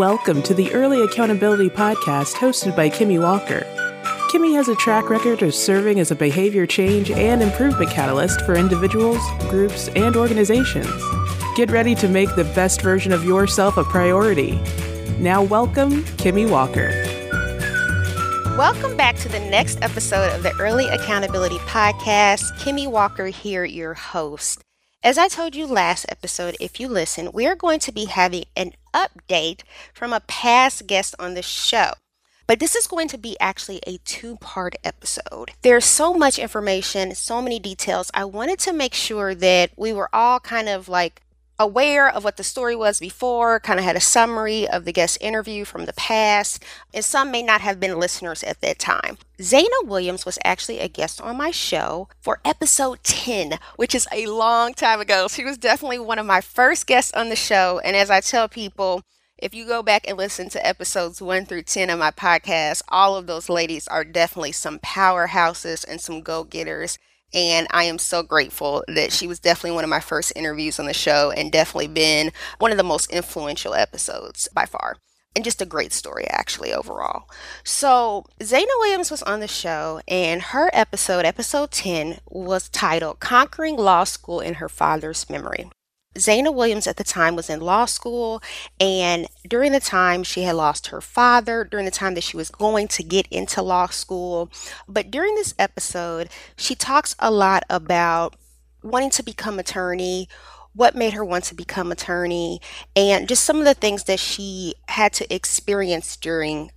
Welcome to the Early Accountability Podcast hosted by Kimmy Walker. Kimmy has a track record of serving as a behavior change and improvement catalyst for individuals, groups, and organizations. Get ready to make the best version of yourself a priority. Now, welcome, Kimmy Walker. Welcome back to the next episode of the Early Accountability Podcast. Kimmy Walker here, your host. As I told you last episode, if you listen, we are going to be having an update from a past guest on the show. But this is going to be actually a two part episode. There's so much information, so many details. I wanted to make sure that we were all kind of like aware of what the story was before, kind of had a summary of the guest interview from the past, and some may not have been listeners at that time. Zaina Williams was actually a guest on my show for episode 10, which is a long time ago. She was definitely one of my first guests on the show, and as I tell people, if you go back and listen to episodes 1 through 10 of my podcast, all of those ladies are definitely some powerhouses and some go getters. And I am so grateful that she was definitely one of my first interviews on the show and definitely been one of the most influential episodes by far. And just a great story, actually, overall. So, Zaina Williams was on the show, and her episode, episode 10, was titled Conquering Law School in Her Father's Memory. Zaina Williams at the time was in law school, and during the time she had lost her father, during the time that she was going to get into law school. But during this episode, she talks a lot about wanting to become attorney, what made her want to become attorney, and just some of the things that she had to experience during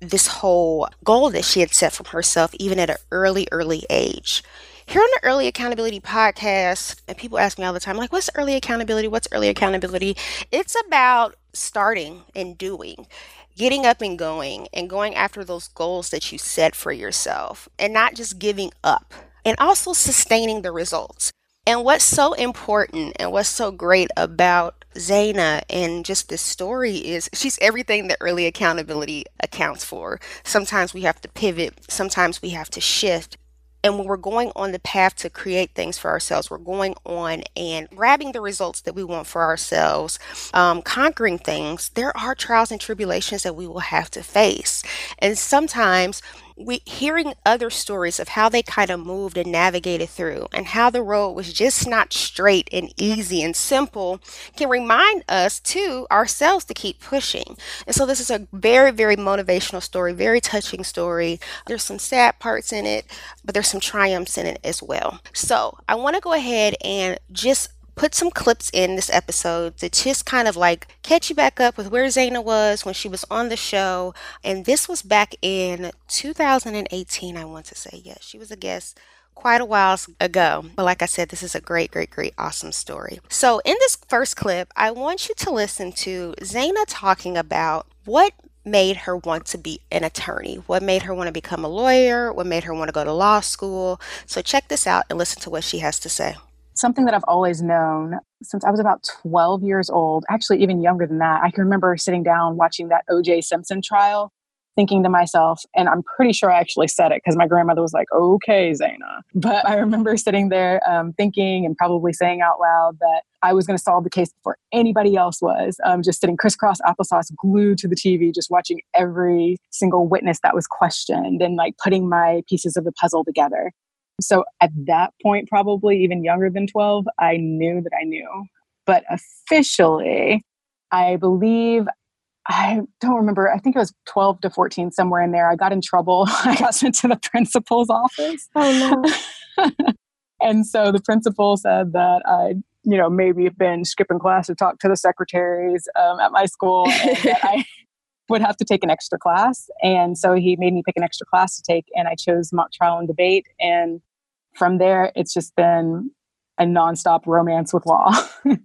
this whole goal that she had set for herself, even at an early, early age. Here on the Early Accountability Podcast, and people ask me all the time, like, what's early accountability? What's early accountability? It's about starting and doing, getting up and going, and going after those goals that you set for yourself, and not just giving up, and also sustaining the results. And what's so important and what's so great about Zaina and just this story is she's everything that early accountability accounts for. Sometimes we have to pivot, sometimes we have to shift, and when we're going on the path to create things for ourselves, we're going on and grabbing the results that we want for ourselves, um, conquering things, there are trials and tribulations that we will have to face. And sometimes we hearing other stories of how they kind of moved and navigated through and how the road was just not straight and easy and simple can remind us to ourselves to keep pushing. And so this is a very, very motivational story, very touching story. There's some sad parts in it, but there's some triumphs in it as well. So I want to go ahead and just put some clips in this episode to just kind of like catch you back up with where Zaina was when she was on the show. And this was back in 2018, I want to say. Yes, she was a guest quite a while ago. But like I said, this is a great, great, great, awesome story. So in this first clip, I want you to listen to Zaina talking about what made her want to be an attorney? What made her want to become a lawyer? What made her want to go to law school? So check this out and listen to what she has to say something that I've always known since I was about 12 years old, actually, even younger than that. I can remember sitting down watching that OJ Simpson trial, thinking to myself, and I'm pretty sure I actually said it because my grandmother was like, okay, Zaina. But I remember sitting there um, thinking and probably saying out loud that I was going to solve the case before anybody else was, um, just sitting crisscross applesauce glued to the TV, just watching every single witness that was questioned and like putting my pieces of the puzzle together. So at that point, probably even younger than 12, I knew that I knew. But officially, I believe, I don't remember, I think it was 12 to 14, somewhere in there. I got in trouble. I got sent to the principal's office. Oh, no. and so the principal said that I, you know, maybe have been skipping class to talk to the secretaries um, at my school. I would have to take an extra class. And so he made me pick an extra class to take, and I chose mock trial and debate. And from there, it's just been a nonstop romance with law.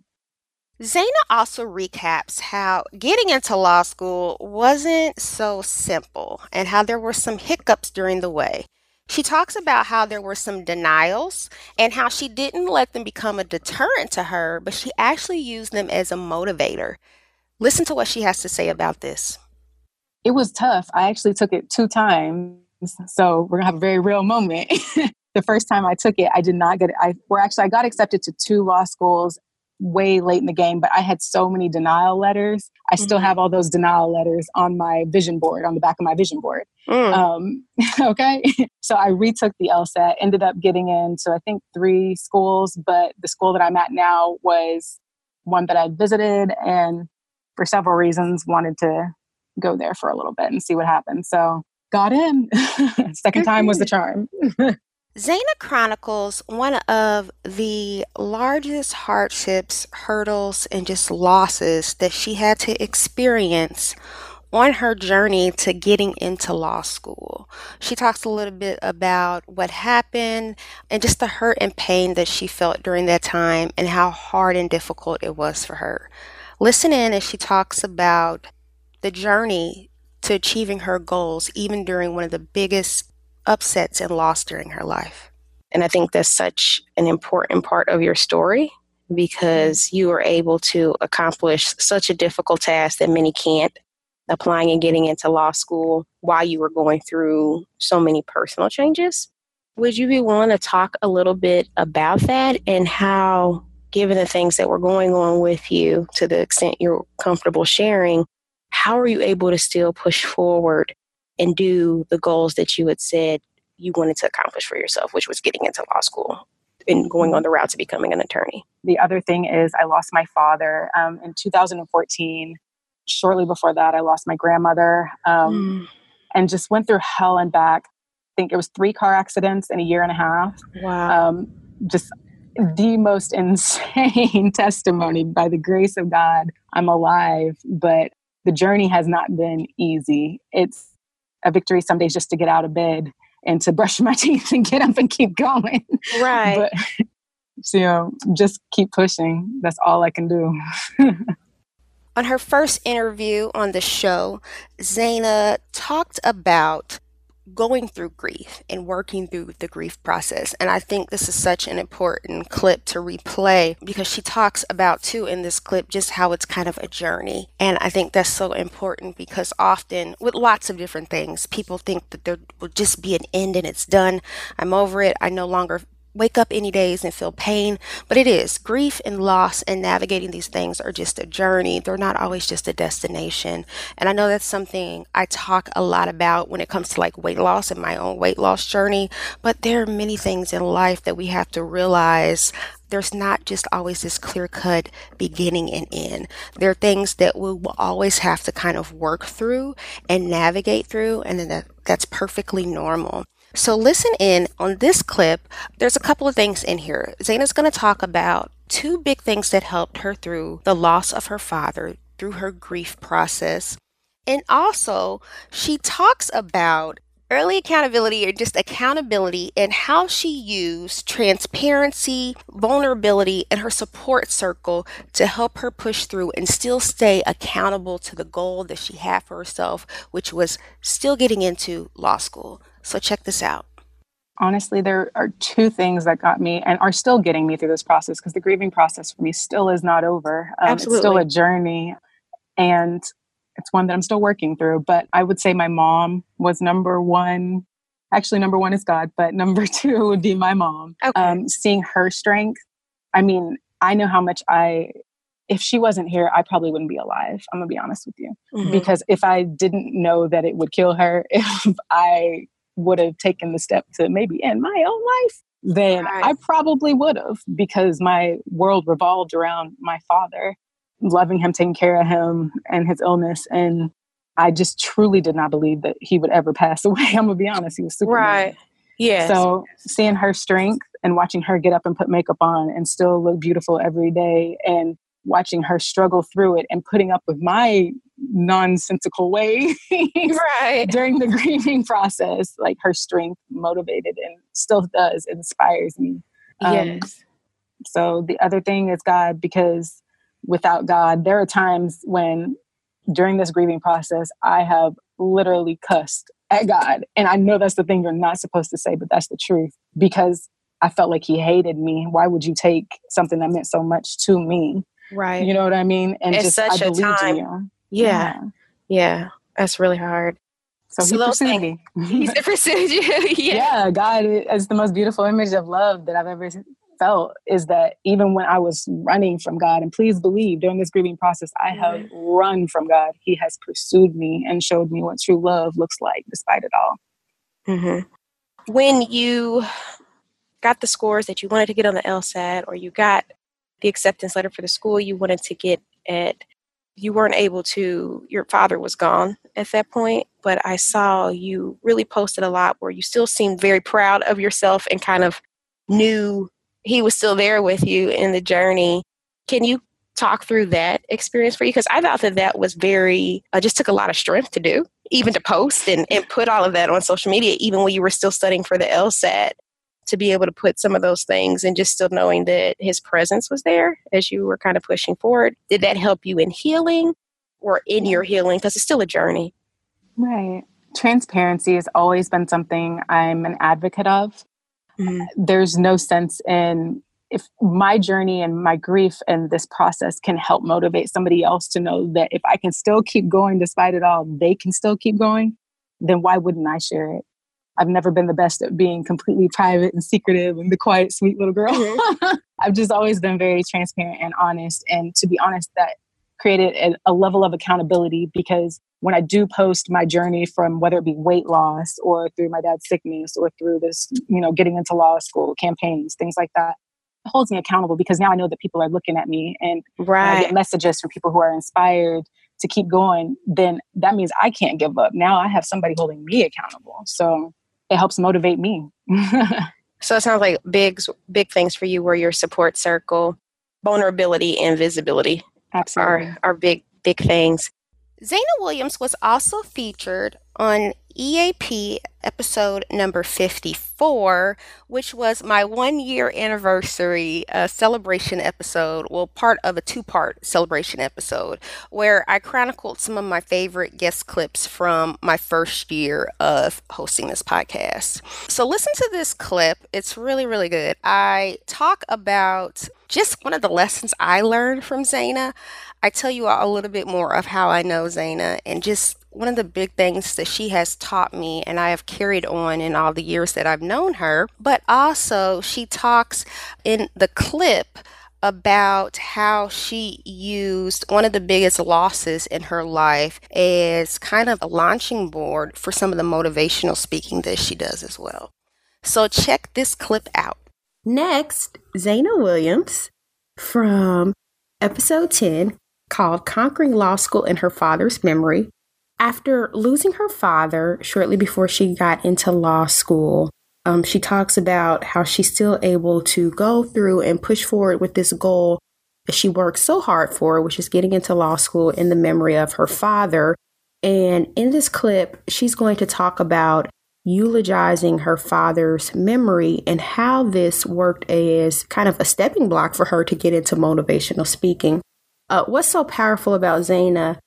Zaina also recaps how getting into law school wasn't so simple and how there were some hiccups during the way. She talks about how there were some denials and how she didn't let them become a deterrent to her, but she actually used them as a motivator. Listen to what she has to say about this. It was tough. I actually took it two times. So we're going to have a very real moment. the first time I took it, I did not get it. I were actually I got accepted to two law schools way late in the game, but I had so many denial letters. I still mm-hmm. have all those denial letters on my vision board, on the back of my vision board. Mm. Um, okay. so I retook the LSAT, ended up getting into, I think, three schools, but the school that I'm at now was one that I'd visited and for several reasons wanted to go there for a little bit and see what happens. So got in. Second time was the charm. Zaina chronicles one of the largest hardships, hurdles, and just losses that she had to experience on her journey to getting into law school. She talks a little bit about what happened and just the hurt and pain that she felt during that time and how hard and difficult it was for her. Listen in as she talks about the journey to achieving her goals, even during one of the biggest upsets and loss during her life. And I think that's such an important part of your story because you were able to accomplish such a difficult task that many can't, applying and getting into law school while you were going through so many personal changes. Would you be willing to talk a little bit about that and how, given the things that were going on with you to the extent you're comfortable sharing, how are you able to still push forward and do the goals that you had said you wanted to accomplish for yourself, which was getting into law school and going on the route to becoming an attorney. The other thing is, I lost my father um, in 2014. Shortly before that, I lost my grandmother um, mm. and just went through hell and back. I think it was three car accidents in a year and a half. Wow. Um, just the most insane testimony by the grace of God. I'm alive, but the journey has not been easy. It's a victory some days just to get out of bed and to brush my teeth and get up and keep going. Right. But, so, you know, just keep pushing. That's all I can do. on her first interview on the show, Zaina talked about going through grief and working through the grief process. And I think this is such an important clip to replay because she talks about, too, in this clip, just how it's kind of a journey. And I think that's so important because often, with lots of different things, people think that there will just be an end and it's done. I'm over it. I no longer wake up any days and feel pain, but it is. Grief and loss and navigating these things are just a journey. They're not always just a destination. And I know that's something I talk a lot about when it comes to like weight loss and my own weight loss journey, but there are many things in life that we have to realize there's not just always this clear cut beginning and end. There are things that we will always have to kind of work through and navigate through, and then that, that's perfectly normal. So listen in on this clip. There's a couple of things in here. Zaina's going to talk about two big things that helped her through the loss of her father, through her grief process. And also, she talks about early accountability or just accountability and how she used transparency, vulnerability, and her support circle to help her push through and still stay accountable to the goal that she had for herself, which was still getting into law school. So check this out. Honestly, there are two things that got me and are still getting me through this process because the grieving process for me still is not over. Um, Absolutely. It's still a journey and it's one that I'm still working through. But I would say my mom was number one. Actually, number one is God, but number two would be my mom. Okay. Um, seeing her strength. I mean, I know how much I if she wasn't here, I probably wouldn't be alive. I'm gonna be honest with you. Mm-hmm. Because if I didn't know that it would kill her, if I would have taken the step to maybe end my own life, then right. I probably would have because my world revolved around my father, loving him, taking care of him, and his illness. And I just truly did not believe that he would ever pass away. I'm gonna be honest, he was super. Right. Yeah. So seeing her strength and watching her get up and put makeup on and still look beautiful every day and watching her struggle through it and putting up with my nonsensical way right. during the grieving process like her strength motivated and still does inspires me um, yes so the other thing is god because without god there are times when during this grieving process i have literally cussed at god and i know that's the thing you're not supposed to say but that's the truth because i felt like he hated me why would you take something that meant so much to me Right. You know what I mean? And it's just such I a time. You. Yeah. yeah. That's really hard. So, so he pursued me. He pursued you. yeah. yeah. God is the most beautiful image of love that I've ever felt is that even when I was running from God, and please believe during this grieving process, I have mm-hmm. run from God. He has pursued me and showed me what true love looks like despite it all. Mm-hmm. When you got the scores that you wanted to get on the LSAT, or you got the acceptance letter for the school you wanted to get at, you weren't able to, your father was gone at that point, but I saw you really posted a lot where you still seemed very proud of yourself and kind of knew he was still there with you in the journey. Can you talk through that experience for you? Because I thought that that was very, uh, just took a lot of strength to do, even to post and, and put all of that on social media, even when you were still studying for the LSAT, to be able to put some of those things and just still knowing that his presence was there as you were kind of pushing forward. Did that help you in healing or in your healing? Because it's still a journey. Right. Transparency has always been something I'm an advocate of. Mm-hmm. There's no sense in if my journey and my grief and this process can help motivate somebody else to know that if I can still keep going despite it all, they can still keep going, then why wouldn't I share it? I've never been the best at being completely private and secretive and the quiet, sweet little girl. Mm-hmm. I've just always been very transparent and honest. And to be honest, that created a, a level of accountability because when I do post my journey from whether it be weight loss or through my dad's sickness or through this, you know, getting into law school campaigns, things like that, it holds me accountable because now I know that people are looking at me and right. I get messages from people who are inspired to keep going, then that means I can't give up. Now I have somebody holding me accountable. So it helps motivate me. so it sounds like big big things for you were your support circle, vulnerability and visibility. Absolutely. Are are big big things. Zaina Williams was also featured on EAP episode number 54, which was my one year anniversary uh, celebration episode. Well, part of a two part celebration episode where I chronicled some of my favorite guest clips from my first year of hosting this podcast. So, listen to this clip. It's really, really good. I talk about just one of the lessons I learned from Zaina. I tell you all a little bit more of how I know Zaina and just one of the big things that she has taught me and I have carried on in all the years that I've known her, but also she talks in the clip about how she used one of the biggest losses in her life as kind of a launching board for some of the motivational speaking that she does as well. So check this clip out. Next, Zaina Williams from episode 10 called Conquering Law School in Her Father's Memory after losing her father shortly before she got into law school, um, she talks about how she's still able to go through and push forward with this goal that she worked so hard for, which is getting into law school in the memory of her father. And in this clip, she's going to talk about eulogizing her father's memory and how this worked as kind of a stepping block for her to get into motivational speaking. Uh, what's so powerful about Zaina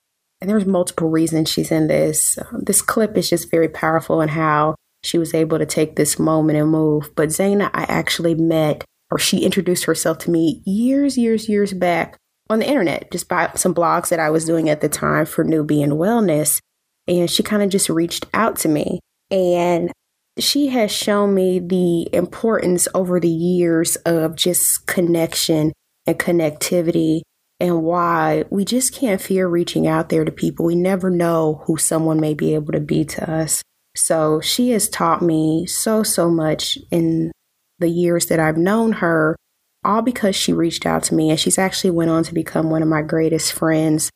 and there's multiple reasons she's in this. Um, this clip is just very powerful in how she was able to take this moment and move. But Zaina, I actually met, or she introduced herself to me years, years, years back on the internet, just by some blogs that I was doing at the time for newbie and wellness. And she kind of just reached out to me. And she has shown me the importance over the years of just connection and connectivity and why we just can't fear reaching out there to people. We never know who someone may be able to be to us. So she has taught me so, so much in the years that I've known her, all because she reached out to me. And she's actually went on to become one of my greatest friends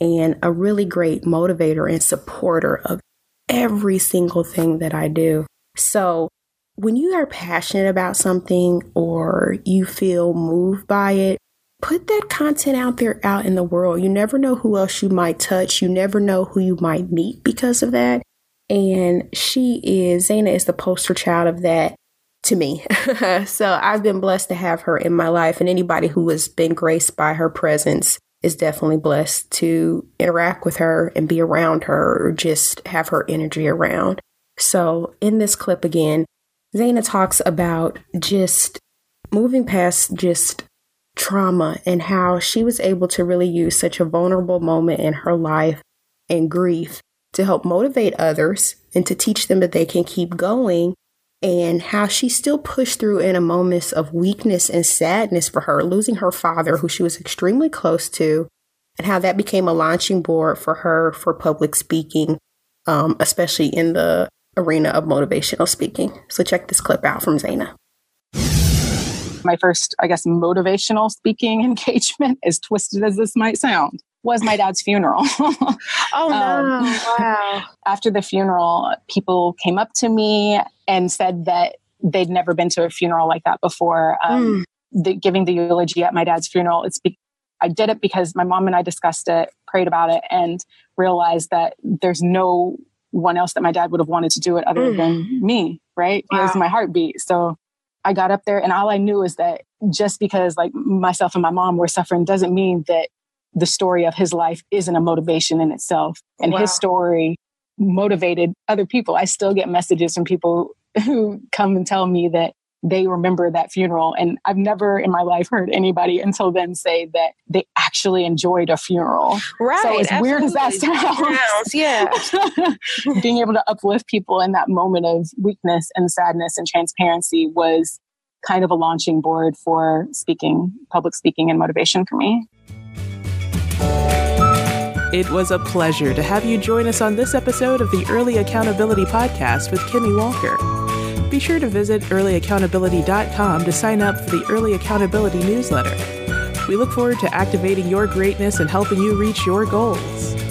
and a really great motivator and supporter of every single thing that I do. So when you are passionate about something or you feel moved by it, put that content out there out in the world. You never know who else you might touch. You never know who you might meet because of that. And she is, Zaina is the poster child of that to me. so I've been blessed to have her in my life. And anybody who has been graced by her presence is definitely blessed to interact with her and be around her or just have her energy around. So in this clip again, Zaina talks about just moving past just trauma and how she was able to really use such a vulnerable moment in her life and grief to help motivate others and to teach them that they can keep going and how she still pushed through in a moments of weakness and sadness for her, losing her father, who she was extremely close to, and how that became a launching board for her for public speaking, um, especially in the arena of motivational speaking. So check this clip out from Zaina. My first, I guess, motivational speaking engagement, as twisted as this might sound, was my dad's funeral. oh no! Um, wow. After the funeral, people came up to me and said that they'd never been to a funeral like that before. Um, mm. the, giving the eulogy at my dad's funeral, it's be- I did it because my mom and I discussed it, prayed about it, and realized that there's no one else that my dad would have wanted to do it other mm. than me. Right? Wow. It was my heartbeat. So I got up there, and all I knew is that just because like myself and my mom were suffering doesn't mean that the story of his life isn't a motivation in itself. Oh, and wow. his story motivated other people. I still get messages from people who come and tell me that they remember that funeral. And I've never in my life heard anybody until then say that they actually enjoyed a funeral. Right. So as weird as that sounds, yeah. being able to uplift people in that moment of weakness and sadness and transparency was kind of a launching board for speaking, public speaking and motivation for me. It was a pleasure to have you join us on this episode of the Early Accountability Podcast with Kimmy Walker. Be sure to visit earlyaccountability.com to sign up for the Early Accountability newsletter. We look forward to activating your greatness and helping you reach your goals.